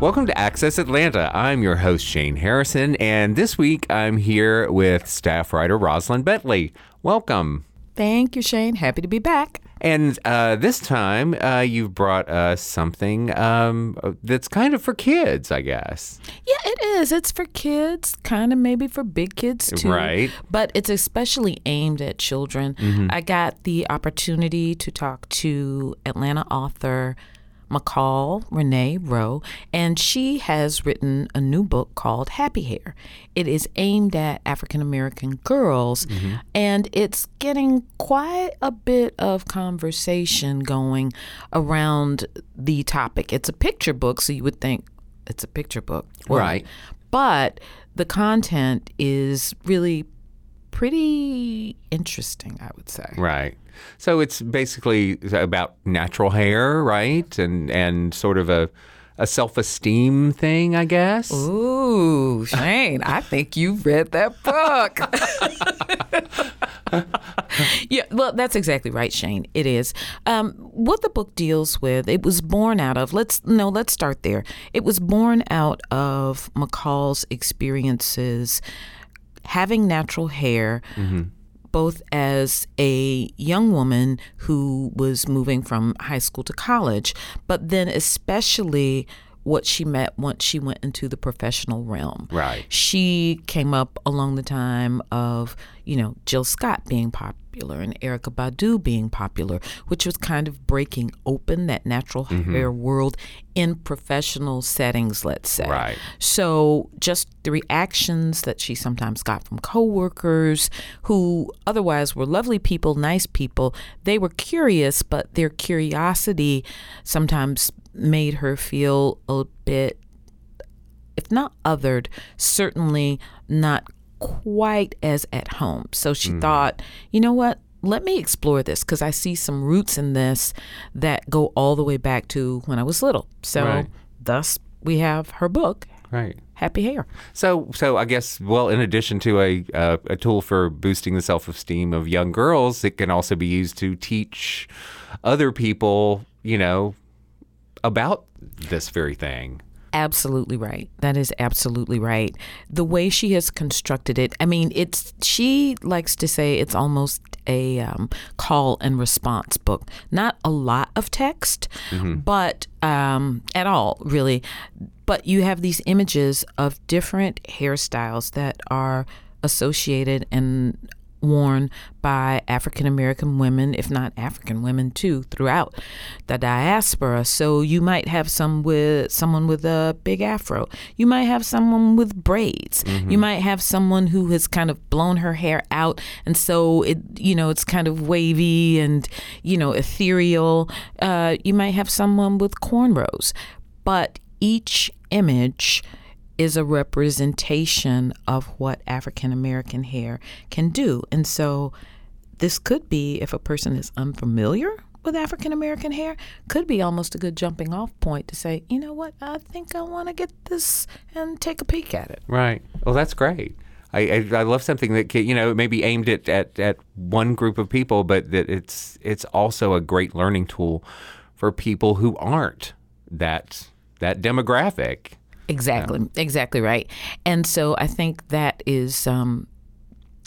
Welcome to Access Atlanta. I'm your host, Shane Harrison, and this week I'm here with staff writer Rosalind Bentley. Welcome. Thank you, Shane. Happy to be back. And uh, this time, uh, you've brought us something um, that's kind of for kids, I guess. Yeah, it is. It's for kids, kind of maybe for big kids too. Right. But it's especially aimed at children. I got the opportunity to talk to Atlanta author Mechal Renee Roe, and she has written a new book called Happy Hair. It is aimed at African American girls, mm-hmm. and it's getting quite a bit of conversation going around the topic. It's a picture book, so you would think it's a picture book. Right. But the content is really pretty interesting, I would say. Right. So it's basically about natural hair, right? And and sort of a a self-esteem thing, I guess. Ooh, Shane, I think you've read that book. yeah, well, that's exactly right, Shane. It is. Um, what the book deals with, it was born out of, let's, no, let's start there. It was born out of Mechal's experiences having natural hair. Both as a young woman who was moving from high school to college, but then especially what she met once she went into the professional realm. Right. She came up along the time of, you know, Jill Scott being popular and Erykah Badu being popular, which was kind of breaking open that natural mm-hmm. hair world in professional settings, let's say. Right. So just the reactions that she sometimes got from coworkers who otherwise were lovely people, nice people, they were curious, but their curiosity sometimes made her feel a bit if not othered, certainly not quite as at home. So she thought, you know what? Let me explore this because I see some roots in this that go all the way back to when I was little. So, Right. thus, we have her book, Right. Happy Hair. So, so I guess, well, in addition to a uh, a tool for boosting the self esteem of young girls, it can also be used to teach other people, you know, about this very thing. Absolutely right. That is absolutely right. The way she has constructed it, I mean, it's she likes to say it's almost a um, call and response book. Not a lot of text, but um, at all really. But you have these images of different hairstyles that are associated and worn by African American women, if not African women too, throughout the diaspora. So you might have some with someone with a big afro. You might have someone with braids. You might have someone who has kind of blown her hair out, and so it you know it's kind of wavy and you know ethereal. Uh, you might have someone with cornrows, but each image is a representation of what African American hair can do. And so this could be if a person is unfamiliar with African American hair, could be almost a good jumping off point to say, you know what, I think I want to get this and take a peek at it. Right. Well, that's great. I, I, I love something that can, you know may be aimed at, at at one group of people, but that it's it's also a great learning tool for people who aren't that that demographic. Exactly, exactly right. And so I think that is um,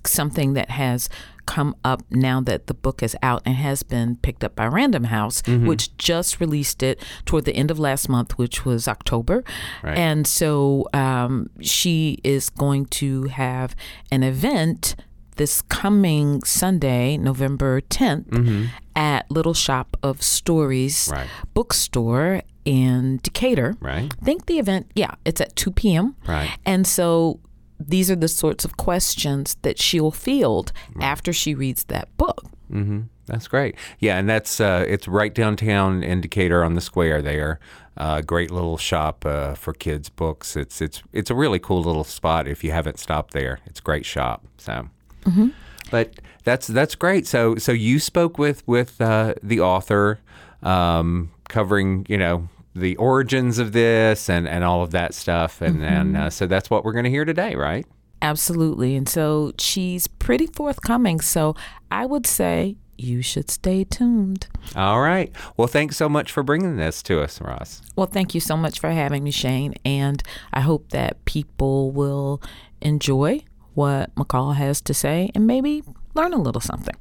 something that has come up now that the book is out and has been picked up by Random House, which just released it toward the end of last month, which was October. Right. And so um, she is going to have an event this coming Sunday, November 10th, at Little Shop of Stories Right. bookstore in Decatur. Right. I think the event, yeah, it's at 2 p.m. Right. And so these are the sorts of questions that she'll field after she reads that book. Mm-hmm. That's great. Yeah, and that's uh, it's right downtown in Decatur on the square there. Uh, great little shop uh, for kids' books. It's it's it's a really cool little spot. If you haven't stopped there, it's a great shop. So, Mm-hmm. but that's that's great. So so you spoke with with uh, the author, um, covering you know the origins of this and and all of that stuff, and and uh, so that's what we're going to hear today, right? Absolutely. And so she's pretty forthcoming. So I would say you should stay tuned. All right. Well, thanks so much for bringing this to us, Ross. Well, thank you so much for having me, Shane. And I hope that people will enjoy what Mechal has to say and maybe learn a little something.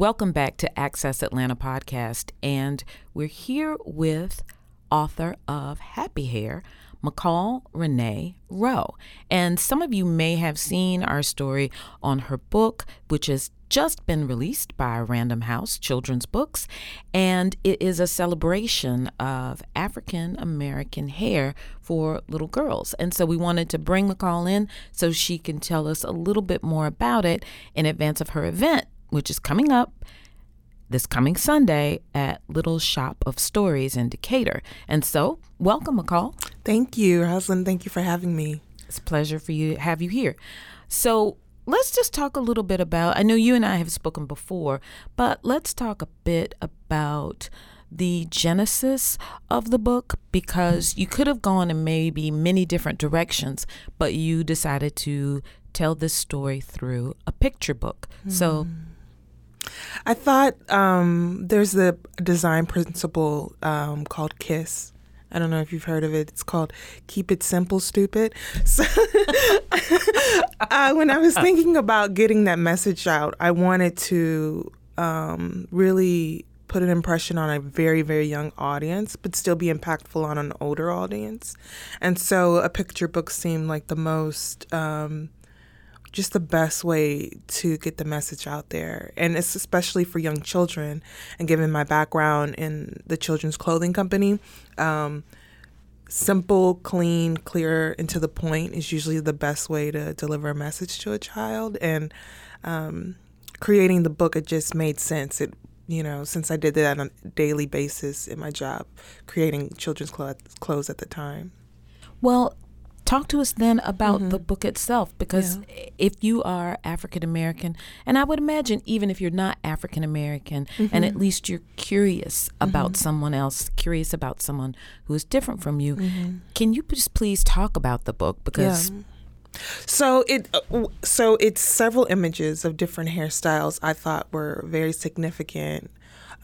Welcome back to Access Atlanta podcast. And we're here with author of Happy Hair, Mechal Renee Roe. And some of you may have seen our story on her book, which has just been released by Random House Children's Books. And it is a celebration of African American hair for little girls. And so we wanted to bring Mechal in so she can tell us a little bit more about it in advance of her event, which is coming up this coming Sunday at Little Shop of Stories in Decatur. And so, welcome, Mechal. Thank you, Rosalind. Thank you for having me. It's a pleasure for you to have you here. So, let's just talk a little bit about. I know you and I have spoken before, but let's talk a bit about the genesis of the book because you could have gone in maybe many different directions, but you decided to tell this story through a picture book. So, hmm. I thought um, there's a design principle um, called KISS. I don't know if you've heard of it. It's called Keep It Simple, Stupid. So, uh, when I was thinking about getting that message out, I wanted to um, really put an impression on a very, very young audience, but still be impactful on an older audience. And so a picture book seemed like the most. Um, just the best way to get the message out there. And it's especially for young children. And given my background in the children's clothing company, um, simple, clean, clear, and to the point is usually the best way to deliver a message to a child. And um, creating the book, it just made sense. It you know, since I did that on a daily basis in my job, creating children's clothes at the time. Well, talk to us then about the book itself because if you are African American, and I would imagine even if you're not African American, and at least you're curious about someone else, curious about someone who is different from you, can you just please talk about the book? Because So it uh, so it's several images of different hairstyles I thought were very significant,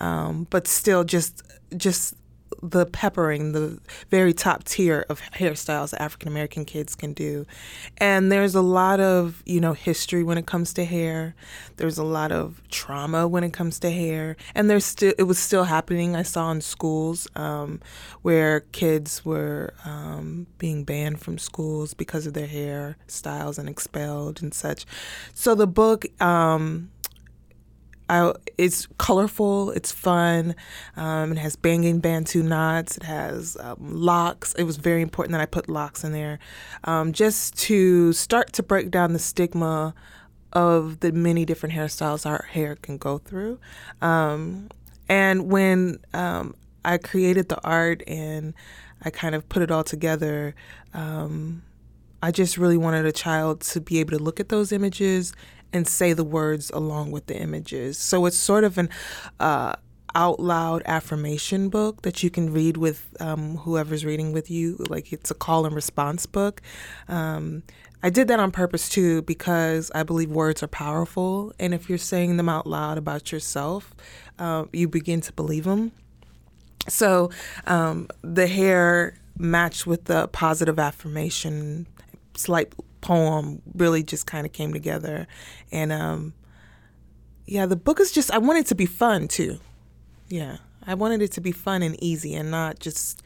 um, but still just just the peppering, the very top tier of hairstyles African American kids can do, and there's a lot of you know history when it comes to hair. There's a lot of trauma when it comes to hair, and there's still it was still happening. I saw in schools um, where kids were um, being banned from schools because of their hair styles and expelled and such. So the book. Um, I, it's colorful, it's fun, um, it has banging bantu knots, it has um, locks. It was very important that I put locks in there um, just to start to break down the stigma of the many different hairstyles our hair can go through. Um, and when um, I created the art and I kind of put it all together, um, I just really wanted a child to be able to look at those images and say the words along with the images. So it's sort of an uh, out loud affirmation book that you can read with um, whoever's reading with you. Like it's a call and response book. Um, I did that on purpose too because I believe words are powerful, and if you're saying them out loud about yourself, uh, you begin to believe them. So um, the hair matched with the positive affirmation, slight poem really just kind of came together, and um, yeah, the book is just I want it to be fun too. Yeah, I wanted it to be fun and easy and not just.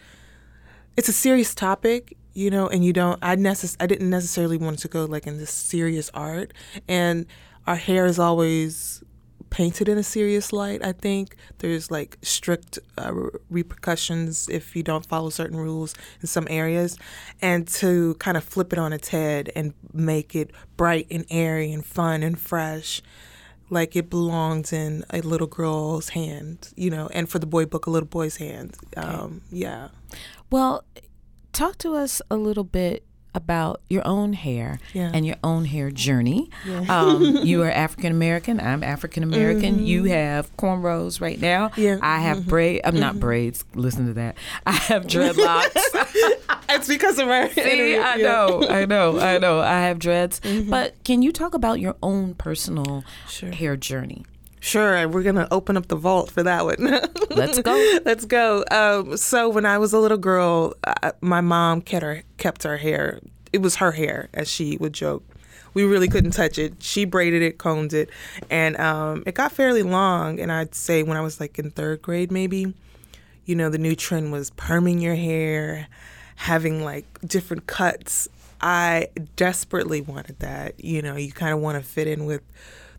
It's a serious topic, you know, and you don't. I necess- I didn't necessarily want to go like in this serious art, and our hair is always painted in a serious light. I think there's like strict uh, repercussions if you don't follow certain rules in some areas, and to kind of flip it on its head and make it bright and airy and fun and fresh like it belongs in a little girl's hand, you know, and for the boy book, a little boy's hand. Um, yeah. Well, talk to us a little bit about your own hair Yeah. and your own hair journey. Um, you are African American. I'm African American. You have cornrows right now. Mm-hmm. Yeah. Mm-hmm. I have braid. I'm not braids. Listen to that. I have dreadlocks. It's because of our See, I know, I know, I know. I have dreads. But can you talk about your own personal Sure. hair journey? Sure, we're gonna open up the vault for that one. Let's go. Let's go. Um, so when I was a little girl, uh, my mom kept her kept her hair. It was her hair, as she would joke. We really couldn't touch it. She braided it, combed it, and um, it got fairly long. And I'd say when I was like in third grade, maybe, you know, the new trend was perming your hair, having like different cuts. I desperately wanted that. You know, you kind of want to fit in with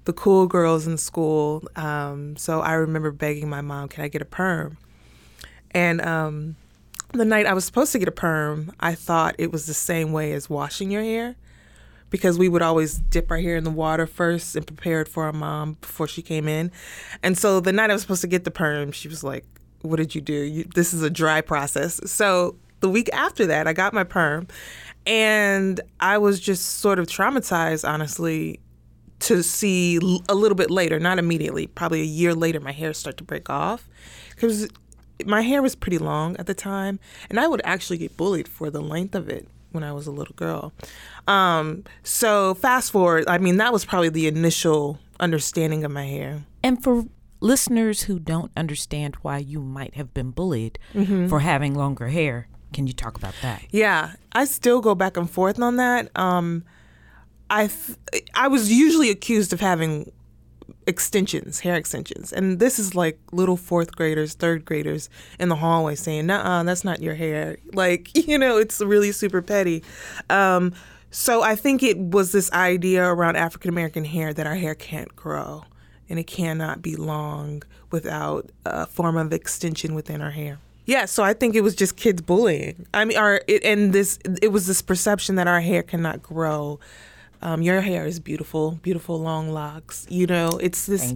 the cool girls in school. Um, so I remember begging my mom, "Can I get a perm?" And um, the night I was supposed to get a perm, I thought it was the same way as washing your hair because we would always dip our hair in the water first and prepare it for our mom before she came in. And so the night I was supposed to get the perm, she was like, "What did you do? You, this is a dry process." So the week after that, I got my perm, and I was just sort of traumatized, honestly, to see a little bit later, not immediately, probably a year later, my hair start to break off because my hair was pretty long at the time, and I would actually get bullied for the length of it when I was a little girl. Um, so fast forward, I mean, that was probably the initial understanding of my hair. And for listeners who don't understand why you might have been bullied Mm-hmm. for having longer hair, can you talk about that? Yeah, I still go back and forth on that. Um, I th- I was usually accused of having extensions, hair extensions, and this is like little fourth graders, third graders in the hallway saying, "Nah, that's not your hair." Like you know, it's really super petty. Um, so I think it was this idea around African American hair that our hair can't grow and it cannot be long without a form of extension within our hair. Yeah, so I think it was just kids bullying. I mean, our it, and this it was this perception that our hair cannot grow. Um, your hair is beautiful, beautiful long locks. You know, it's this.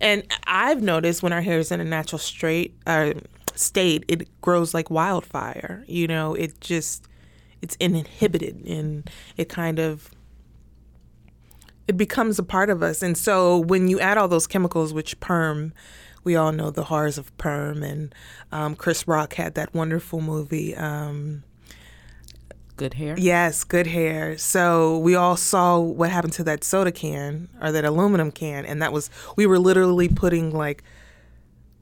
And I've noticed when our hair is in a natural straight uh, state, it grows like wildfire. You know, it just it's uninhibited and it kind of it becomes a part of us. And so when you add all those chemicals, which perm, we all know the horrors of perm, and um, Chris Rock had that wonderful movie. Um, Good hair? Yes, good hair. So we all saw what happened to that soda can or that aluminum can, and that was we were literally putting like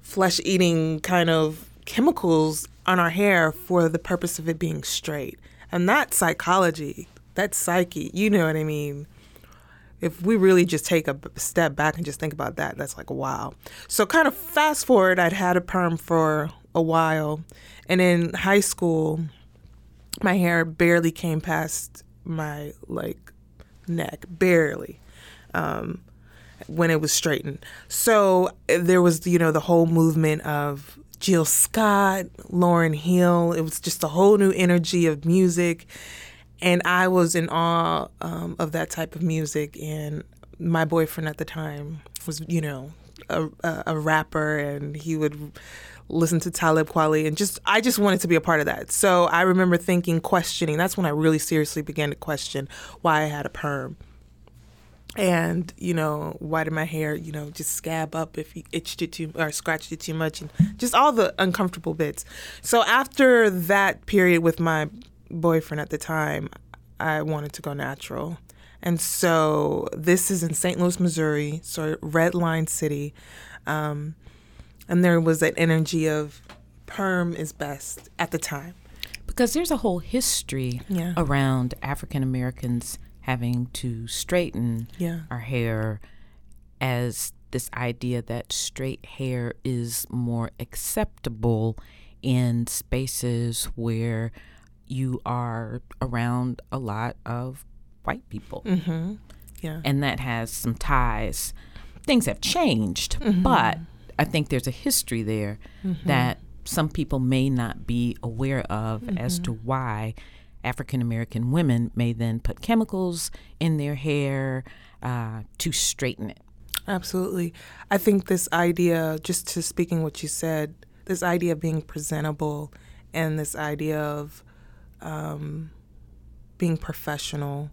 flesh eating kind of chemicals on our hair for the purpose of it being straight. And that's psychology. That's psyche. You know what I mean? If we really just take a step back and just think about that, that's like wow. So kind of fast forward, I'd had a perm for a while, and in high school, my hair barely came past my like neck, barely. Um, when it was straightened. So there was, you know, the whole movement of Jill Scott, Lauryn Hill. It was just a whole new energy of music. And I was in awe um, of that type of music. And my boyfriend at the time was, you know, a, a rapper and he would listen to Talib Kweli and just I just wanted to be a part of that. So I remember thinking, questioning. That's when I really seriously began to question why I had a perm and you know why did my hair you know just scab up if you itched it too or scratched it too much and just all the uncomfortable bits so after that period with my boyfriend at the time i wanted to go natural and so this is in st louis missouri so red line city um, and there was that energy of perm is best at the time because there's a whole history Yeah. around African Americans having to straighten Yeah. our hair as this idea that straight hair is more acceptable in spaces where you are around a lot of white people. Mm-hmm. yeah And that has some ties. Things have changed, Mm-hmm. but I think there's a history there that some people may not be aware of as to Mm-hmm. why African American women may then put chemicals in their hair uh, to straighten it. Absolutely. I think this idea, just to speaking what you said, this idea of being presentable and this idea of um, being professional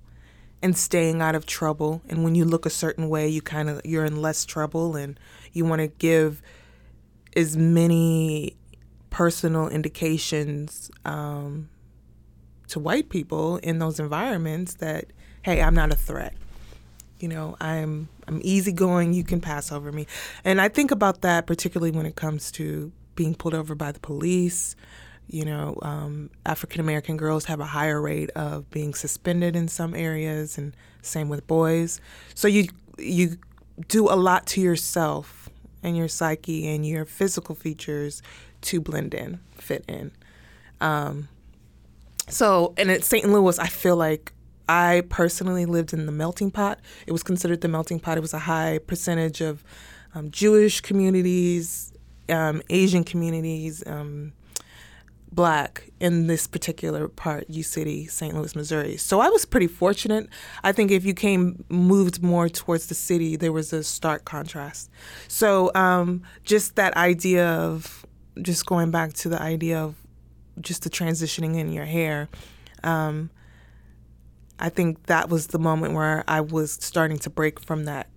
and staying out of trouble. And when you look a certain way, you kind of you're in less trouble, and you want to give as many personal indications um, to white people in those environments that hey, I'm not a threat. You know i'm i'm easygoing you can pass over me. And i think about that particularly when it comes to being pulled over by the police. You know um, african american girls have a higher rate of being suspended in some areas and same with boys. So you you do a lot to yourself and your psyche and your physical features to blend in fit in um, so, and at St. Louis, I feel like I personally lived in the melting pot. It was considered the melting pot. It was a high percentage of um, Jewish communities, um, Asian communities, um, black in this particular part, U City, St. Louis, Missouri. So I was pretty fortunate. I think if you came moved more towards the city, there was a stark contrast. So um, just that idea of just going back to the idea of just the transitioning in your hair. Um, I think that was the moment where I was starting to break from that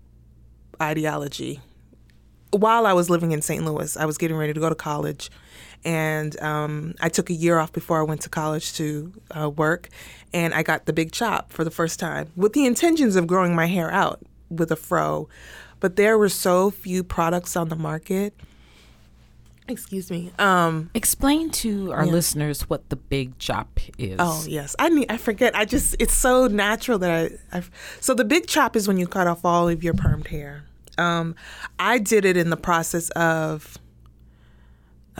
ideology. While I was living in St. Louis, I was getting ready to go to college, and um, I took a year off before I went to college to uh, work, and I got the big chop for the first time with the intentions of growing my hair out with a fro, but there were so few products on the market. Excuse me. Um, Explain to our Yeah. listeners what the big chop is. Oh yes, I need. I forget. I just it's so natural that I. I so the big chop is when you cut off all of your permed hair. Um, I did it in the process of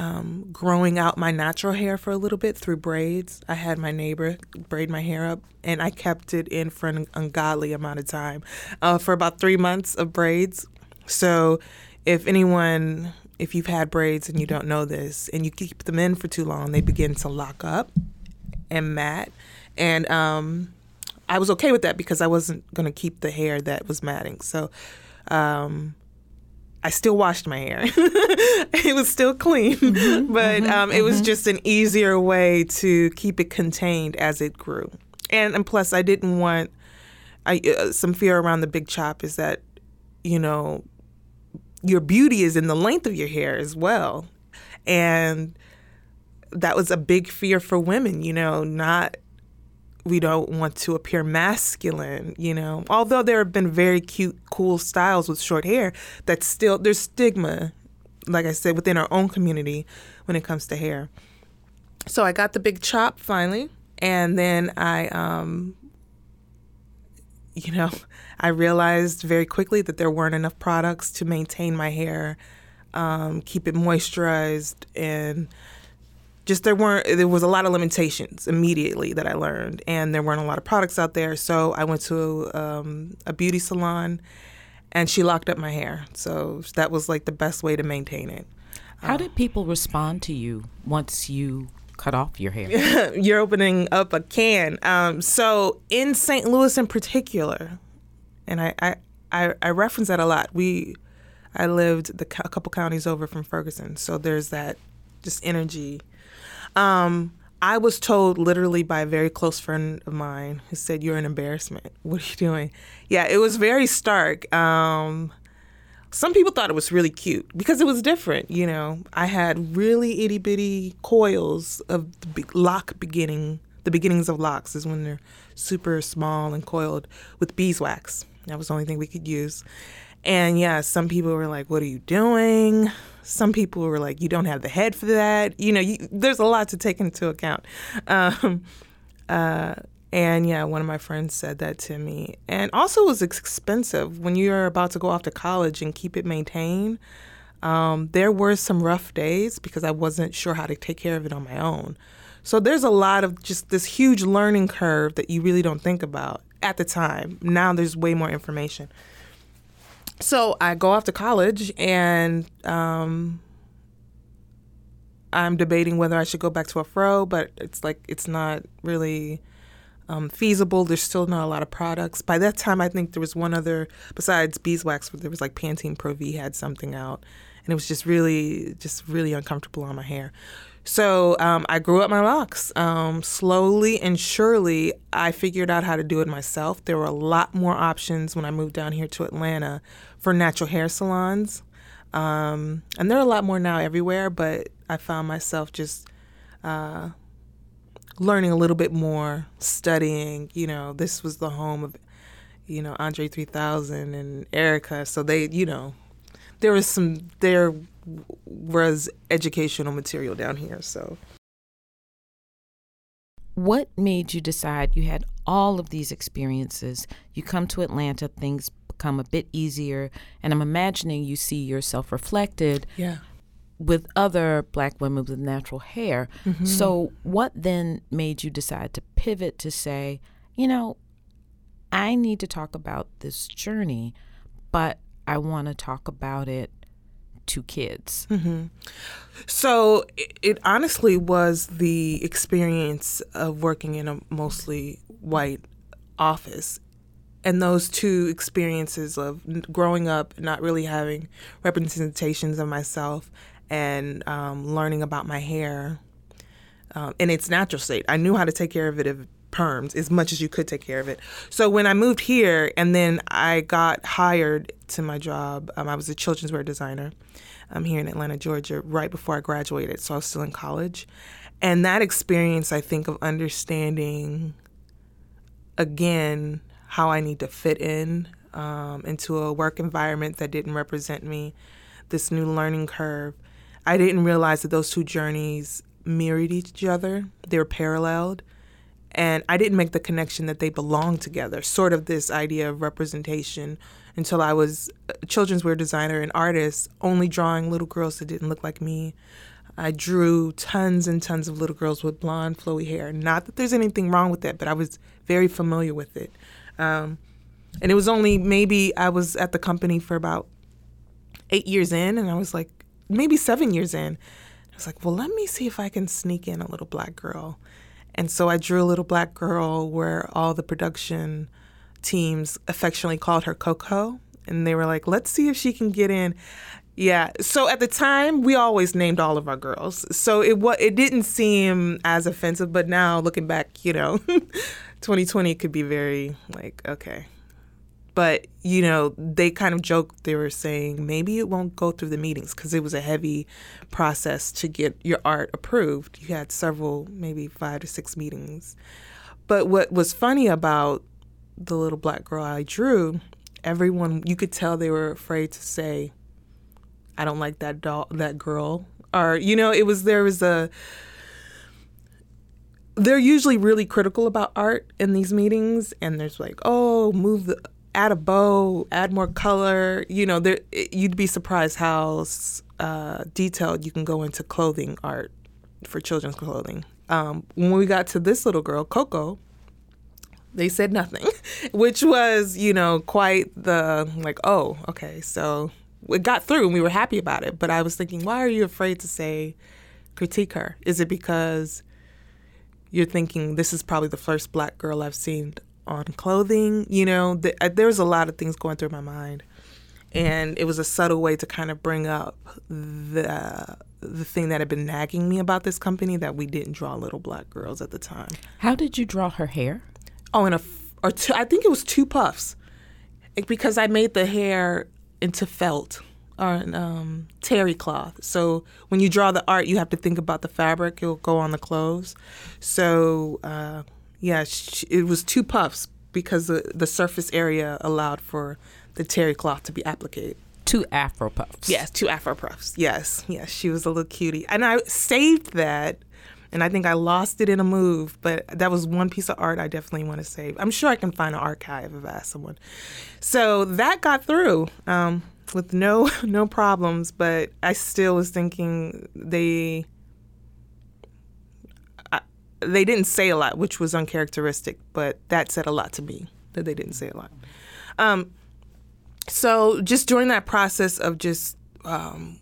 um, growing out my natural hair for a little bit through braids. I had my neighbor braid my hair up, and I kept it in for an ungodly amount of time, uh, for about three months of braids. So, if anyone, if you've had braids and you don't know this, and you keep them in for too long, they begin to lock up and mat. And um, I was okay with that because I wasn't going to keep the hair that was matting. So um, I still washed my hair. it was still clean, but um, it was just an easier way to keep it contained as it grew. And, and plus, I didn't want I, uh, some fear around the big chop is that, you know, your beauty is in the length of your hair as well. And that was a big fear for women, you know, not we don't want to appear masculine, you know. Although there have been very cute, cool styles with short hair, that's still there's stigma, like I said, within our own community when it comes to hair. So I got the big chop finally, and then I um you know, I realized very quickly that there weren't enough products to maintain my hair, um, keep it moisturized, and just there weren't. There was a lot of limitations immediately that I learned, and there weren't a lot of products out there. So I went to um, a beauty salon, and she locked up my hair. So that was like the best way to maintain it. How did people respond to you once you cut off your hair? You're opening up a can. Um, so in St. Louis, in particular, and I, I, I, I reference that a lot. We, I lived the a couple counties over from Ferguson, so there's that just energy. Um, I was told literally by a very close friend of mine who said, You're an embarrassment. What are you doing? Yeah, it was very stark. Um, some people thought it was really cute because it was different. You know, I had really itty bitty coils of the lock beginning. The beginnings of locks is when they're super small and coiled with beeswax. That was the only thing we could use. And yeah, some people were like, What are you doing? Some people were like, You don't have the head for that. You know, you, there's a lot to take into account. Um, uh, and yeah, one of my friends said that to me. And also, it was expensive when you're about to go off to college and keep it maintained. Um, there were some rough days because I wasn't sure how to take care of it on my own. So there's a lot of just this huge learning curve that you really don't think about at the time. Now there's way more information. So I go off to college and um, I'm debating whether I should go back to a fro, but it's like it's not really um, feasible. There's still not a lot of products. By that time, I think there was one other besides beeswax. There was like Pantene Pro V had something out, and it was just really, just really uncomfortable on my hair. So um, I grew up my locks. Um, slowly and surely, I figured out how to do it myself. There were a lot more options when I moved down here to Atlanta for natural hair salons. Um, and there are a lot more now everywhere, but I found myself just uh, learning a little bit more, studying. You know, this was the home of, you know, Andre 3000 and Erykah. So they, you know, there was some, there was educational material down here. So. What made you decide you had all of these experiences? You come to Atlanta, things become a bit easier, and I'm imagining you see yourself reflected Yeah. with other black women with natural hair. Mm-hmm. So, what then made you decide to pivot to say, you know, I need to talk about this journey, but I want to talk about it to kids? So it, it honestly was the experience of working in a mostly white office. And those two experiences of growing up, not really having representations of myself, and um, learning about my hair um, in its natural state. I knew how to take care of it if perms as much as you could take care of it. So when I moved here and then I got hired to my job, um, I was a children's wear designer um, here in Atlanta, Georgia, right before I graduated. So I was still in college. And that experience, I think, of understanding again how I need to fit in um, into a work environment that didn't represent me, this new learning curve. I didn't realize that those two journeys mirrored each other, they were paralleled. And I didn't make the connection that they belonged together, sort of this idea of representation, until I was a children's wear designer and artist, only drawing little girls that didn't look like me. I drew tons and tons of little girls with blonde, flowy hair. Not that there's anything wrong with that, but I was very familiar with it. Um, and it was only maybe I was at the company for about eight years in, and I was like, maybe seven years in. I was like, well, let me see if I can sneak in a little black girl. And so I drew a little black girl where all the production teams affectionately called her Coco. And they were like, let's see if she can get in. Yeah. So at the time, we always named all of our girls. So it it didn't seem as offensive, but now looking back, you know, 2020 could be very like okay. But you know, they kind of joked. They were saying maybe it won't go through the meetings because it was a heavy process to get your art approved. You had several, maybe five to six meetings. But what was funny about the little black girl I drew, everyone you could tell they were afraid to say, "I don't like that doll, that girl," or you know, it was there was a. They're usually really critical about art in these meetings, and there's like, "Oh, move the." Add a bow, add more color. You know, there you'd be surprised how uh, detailed you can go into clothing art for children's clothing. Um, when we got to this little girl, Coco, they said nothing, which was, you know, quite the like, oh, okay. So it got through and we were happy about it. But I was thinking, why are you afraid to say critique her? Is it because you're thinking this is probably the first black girl I've seen on clothing? You know, th- there's a lot of things going through my mind. And it was a subtle way to kind of bring up the the thing that had been nagging me about this company that we didn't draw little black girls at the time. How did you draw her hair? Oh, in a f- or two, I think it was two puffs, It- because I made the hair into felt or um, terry cloth. So when you draw the art, you have to think about the fabric; it'll go on the clothes. So uh, yeah, sh- it was two puffs because the the surface area allowed for the terry cloth to be appliqued. Two Afro puffs. Yes, two Afro puffs. Yes, yes, she was a little cutie, and I saved that, and I think I lost it in a move. But that was one piece of art I definitely want to save. I'm sure I can find an archive if I ask someone. So that got through um, with no no problems, but I still was thinking they. They didn't say a lot, which was uncharacteristic, but that said a lot to me that they didn't say a lot. Um, so just during that process of just um,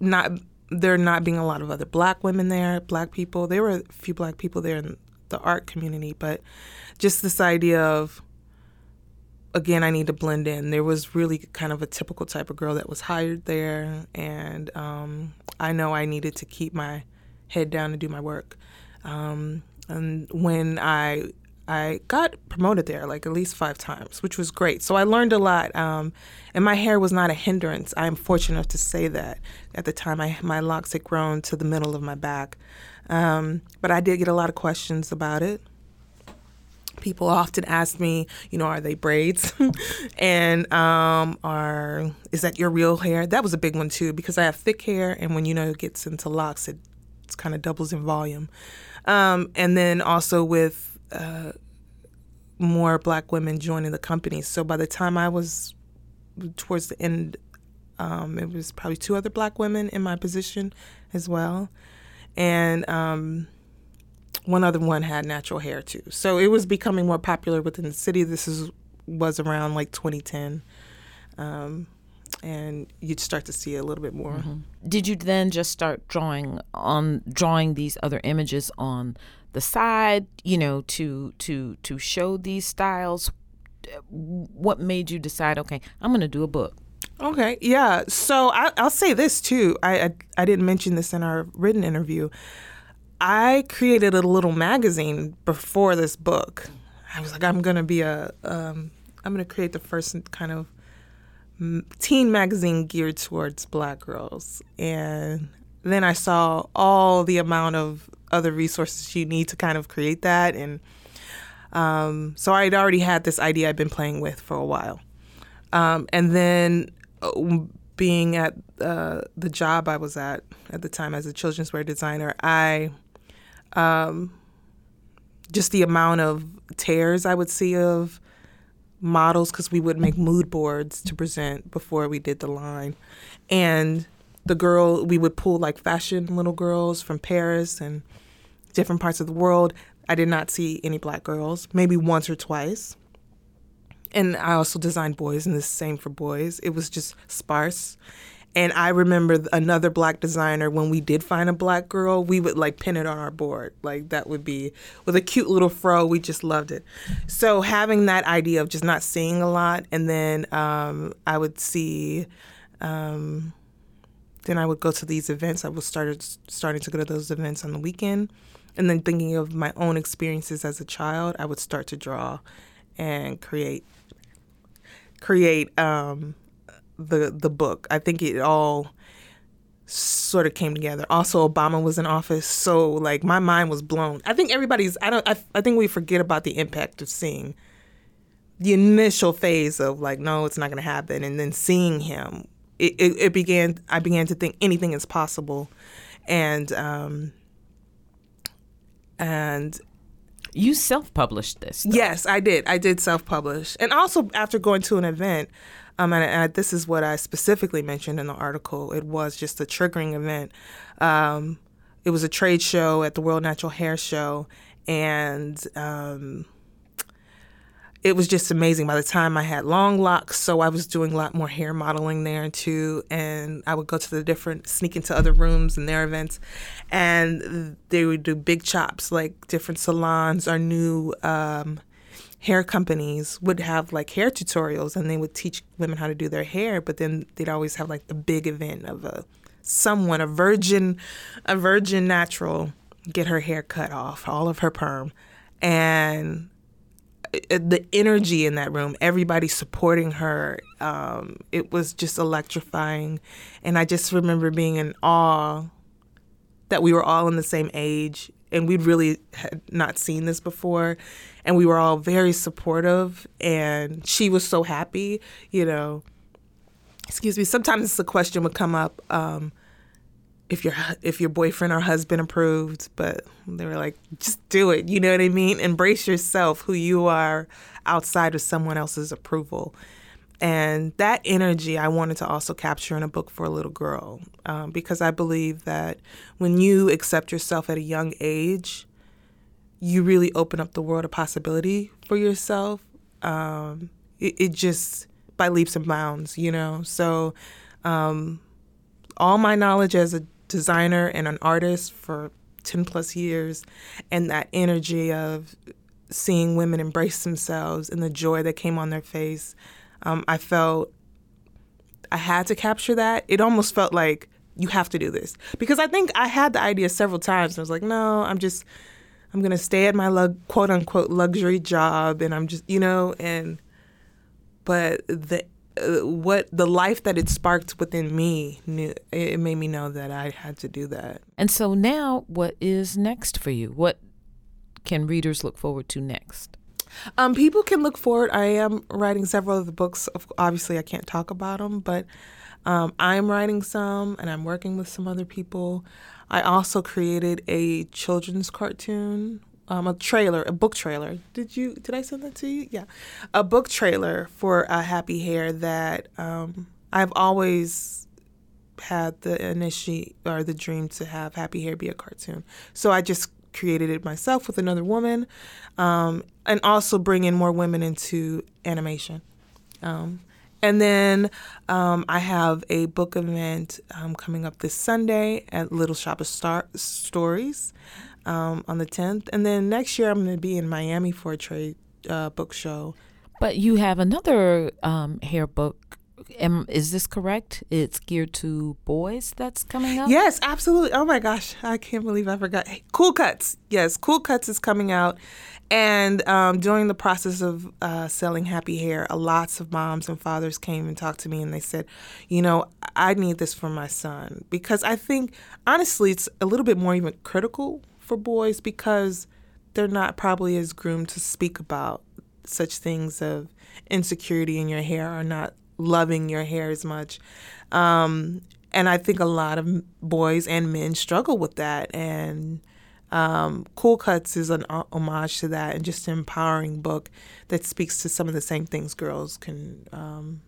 not there not being a lot of other black women there, black people, there were a few black people there in the art community, but just this idea of again, I need to blend in. There was really kind of a typical type of girl that was hired there, and um, I know I needed to keep my head down and do my work. Um, and when I I got promoted there like at least five times, which was great. So I learned a lot, um, and my hair was not a hindrance. I am fortunate enough to say that. At the time, I, my locks had grown to the middle of my back, um, but I did get a lot of questions about it people often ask me, you know, are they braids? and um, are is that your real hair? That was a big one too because I have thick hair, and when you know it gets into locks, it kind of doubles in volume. Um, and then also with uh, more black women joining the company, so by the time I was towards the end, um, it was probably two other black women in my position as well, and um, one other one had natural hair too. So it was becoming more popular within the city. This is was around like 2010, um, and you'd start to see a little bit more. Did you then just start drawing on drawing these other images on the side, you know, to to to show these styles? What made you decide? Okay, I'm going to do a book. Okay, yeah. So I, I'll say this too. I, I I didn't mention this in our written interview. I created a little magazine before this book. I was like, I'm gonna be a, um, I'm gonna create the first kind of teen magazine geared towards black girls. And then I saw all the amount of other resources you need to kind of create that. And um, so I'd already had this idea I'd been playing with for a while. Um, and then uh, being at uh, the job I was at at the time as a children's wear designer, I um, just the amount of tears I would see of models because we would make mood boards to present before we did the line, and the girl we would pull like fashion little girls from Paris and different parts of the world. I did not see any black girls, maybe once or twice and I also designed boys, and the same for boys. It was just sparse. And I remember another black designer when we did find a black girl, we would like pin it on our board. Like that would be with a cute little fro. We just loved it. So having that idea of just not seeing a lot, and then um, I would see. Um, then I would go to these events. I was started starting to go to those events on the weekend, and then thinking of my own experiences as a child, I would start to draw and create create um, the the book. I think it all sort of came together. Also, Obama was in office, so like my mind was blown. I think everybody's. I don't. I, I think we forget about the impact of seeing the initial phase of like, no, it's not going to happen, and then seeing him. It, it, it began. I began to think anything is possible, and um, and You self-published this. though. Yes, I did. I did self-publish, and also after going to an event, um, and, and this is what I specifically mentioned in the article. It was just a triggering event. Um, it was a trade show at the World Natural Hair Show, and um, it was just amazing. By the time I had long locks, so I was doing a lot more hair modeling there too. And I would go to the different, sneak into other rooms and their events, and they would do big chops, like different salons or new um, hair companies would have like hair tutorials, and they would teach women how to do their hair. But then they'd always have like the big event of a someone, a virgin, a virgin natural, get her hair cut off, all of her perm, and uh, the energy in that room, everybody supporting her, um, it was just electrifying. And I just remember being in awe that we were all in the same age and we'd really had not seen this before. And we were all very supportive, and she was so happy, you know. Excuse me. Sometimes the question would come up. Um, if your if your boyfriend or husband approved, but they were like, just do it. You know what I mean? Embrace yourself, who you are, outside of someone else's approval. And that energy I wanted to also capture in a book for a little girl, um, because I believe that when you accept yourself at a young age, you really open up the world of possibility for yourself. Um, it, it just by leaps and bounds, you know. So, um, all my knowledge as a designer and an artist for 10 plus years and that energy of seeing women embrace themselves and the joy that came on their face um, i felt i had to capture that it almost felt like you have to do this because i think i had the idea several times i was like no i'm just i'm to stay at my lug, quote unquote luxury job and i'm just you know and but the uh, what the life that it sparked within me knew, it made me know that I had to do that. And so now, what is next for you? What can readers look forward to next? Um, people can look forward. I am writing several of the books. Obviously, I can't talk about them, but um, I'm writing some, and I'm working with some other people. I also created a children's cartoon um, a trailer, a book trailer. Did you? Did I send that to you? Yeah, a book trailer for a Happy Hair that um, I've always had the initiate or the dream to have Happy Hair be a cartoon. So I just created it myself with another woman, um, and also bring in more women into animation. Um, and then um, I have a book event um, coming up this Sunday at Little Shop of Star- Stories um, on the 10th. And then next year, I'm going to be in Miami for a trade uh, book show. But you have another um, hair book. Am, is this correct? It's geared to boys that's coming up? Yes, absolutely. Oh my gosh, I can't believe I forgot. Hey, cool Cuts. Yes, Cool Cuts is coming out. And um, during the process of uh, selling Happy Hair, a lots of moms and fathers came and talked to me and they said, you know, I need this for my son. Because I think, honestly, it's a little bit more even critical for boys because they're not probably as groomed to speak about such things of insecurity in your hair or not loving your hair as much. Um, and I think a lot of boys and men struggle with that. And um, Cool Cuts is an homage to that and just an empowering book that speaks to some of the same things girls can um,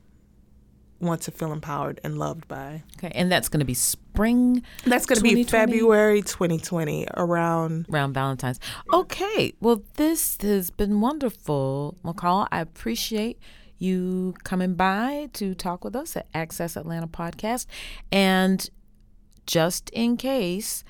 want to feel empowered and loved by. Okay, and that's going to be spring. That's going to be February 2020 around around Valentine's. Okay, well this has been wonderful, Mechal. I appreciate you coming by to talk with us at Access Atlanta Podcast, and just in case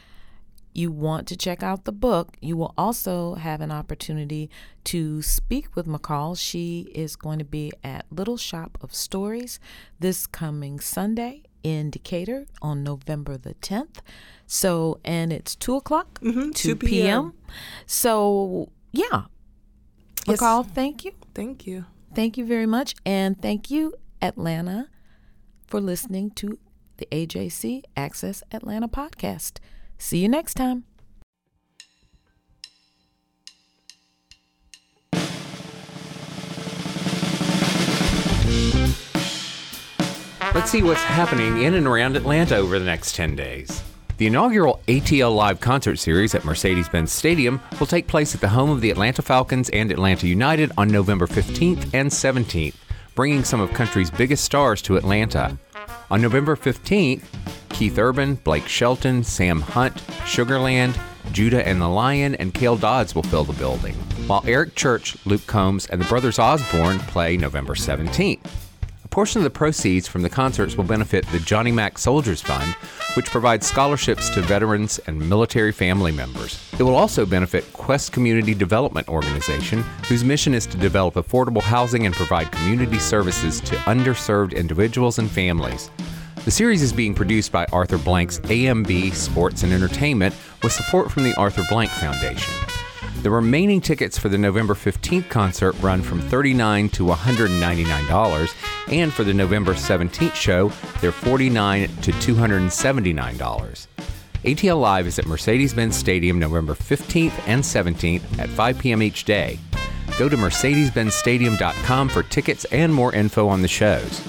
you want to check out the book, you will also have an opportunity to speak with Mechal. She is going to be at Little Shop of Stories this coming Sunday in Decatur on November the 10th. So, and it's 2 o'clock, mm-hmm, 2 p.m. So, yeah. Yes. Mechal, thank you. Thank you. Thank you very much. And thank you, Atlanta, for listening to the AJC Access Atlanta podcast. See you next time. Let's see what's happening in and around Atlanta over the next 10 days. The inaugural ATL Live concert series at Mercedes Benz Stadium will take place at the home of the Atlanta Falcons and Atlanta United on November 15th and 17th, bringing some of country's biggest stars to Atlanta. On November 15th, Keith Urban, Blake Shelton, Sam Hunt, Sugarland, Judah and the Lion, and Cale Dodds will fill the building, while Eric Church, Luke Combs, and the Brothers Osborne play November 17th. A portion of the proceeds from the concerts will benefit the Johnny Mac Soldiers Fund, which provides scholarships to veterans and military family members. It will also benefit Quest Community Development Organization, whose mission is to develop affordable housing and provide community services to underserved individuals and families. The series is being produced by Arthur Blank's AMB Sports and Entertainment with support from the Arthur Blank Foundation. The remaining tickets for the November 15th concert run from 39 to $199, and for the November 17th show, they're 49 to $279. ATL Live is at Mercedes Benz Stadium November 15th and 17th at 5 p.m. each day. Go to MercedesBenzStadium.com for tickets and more info on the shows.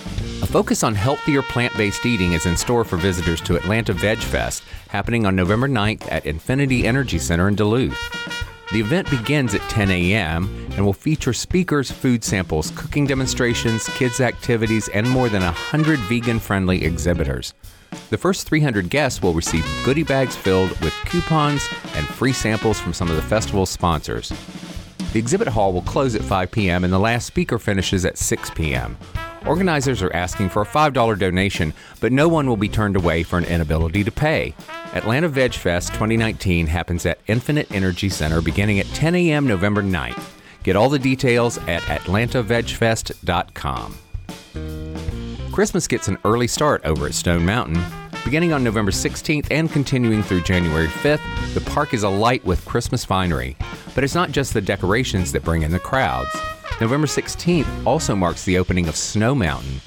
A focus on healthier plant based eating is in store for visitors to Atlanta Veg Fest, happening on November 9th at Infinite Energy Center in Duluth. The event begins at 10 a.m. and will feature speakers, food samples, cooking demonstrations, kids' activities, and more than 100 vegan friendly exhibitors. The first 300 guests will receive goodie bags filled with coupons and free samples from some of the festival's sponsors. The exhibit hall will close at 5 p.m. and the last speaker finishes at 6 p.m. Organizers are asking for a $5 donation, but no one will be turned away for an inability to pay. Atlanta Veg Fest 2019 happens at Infinite Energy Center beginning at 10 a.m. November 9th. Get all the details at atlantavegfest.com. Christmas gets an early start over at Stone Mountain. Beginning on November 16th and continuing through January 5th, the park is alight with Christmas finery. But it's not just the decorations that bring in the crowds. November 16th also marks the opening of Snow Mountain.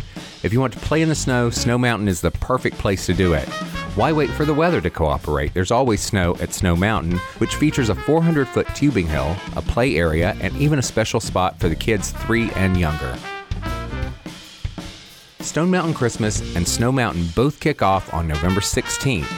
If you want to play in the snow, Snow Mountain is the perfect place to do it. Why wait for the weather to cooperate? There's always snow at Snow Mountain, which features a 400 foot tubing hill, a play area, and even a special spot for the kids three and younger. Stone Mountain Christmas and Snow Mountain both kick off on November 16th.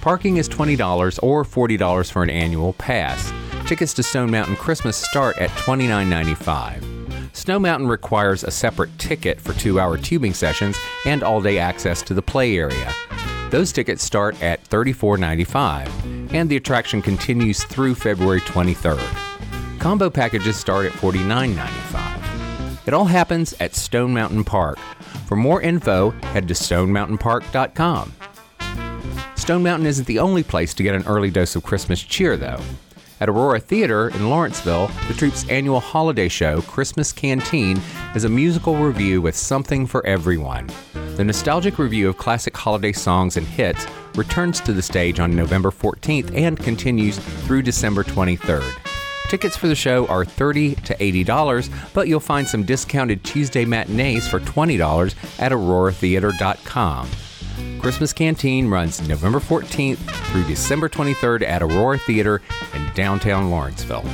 Parking is $20 or $40 for an annual pass. Tickets to Stone Mountain Christmas start at $29.95. Snow Mountain requires a separate ticket for two hour tubing sessions and all day access to the play area. Those tickets start at $34.95, and the attraction continues through February 23rd. Combo packages start at $49.95. It all happens at Stone Mountain Park. For more info, head to stonemountainpark.com. Stone Mountain isn't the only place to get an early dose of Christmas cheer, though. At Aurora Theater in Lawrenceville, the troupe's annual holiday show, Christmas Canteen, is a musical review with something for everyone. The nostalgic review of classic holiday songs and hits returns to the stage on November 14th and continues through December 23rd. Tickets for the show are 30 to $80, but you'll find some discounted Tuesday matinees for $20 at auroratheater.com. Christmas Canteen runs November 14th through December 23rd at Aurora Theater downtown Lawrenceville.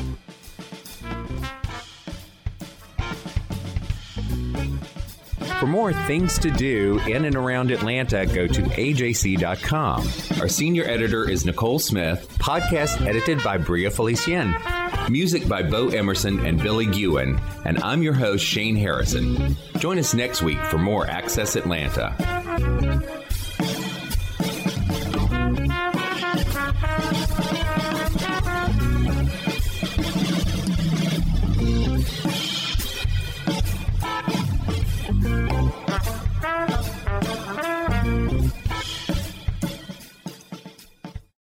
For more things to do in and around Atlanta, go to ajc.com. Our senior editor is Nicole Smith, podcast edited by Bria Felicien. Music by Bo Emerson and Billy Gewen, and I'm your host, Shane Harrison. Join us next week for more Access Atlanta.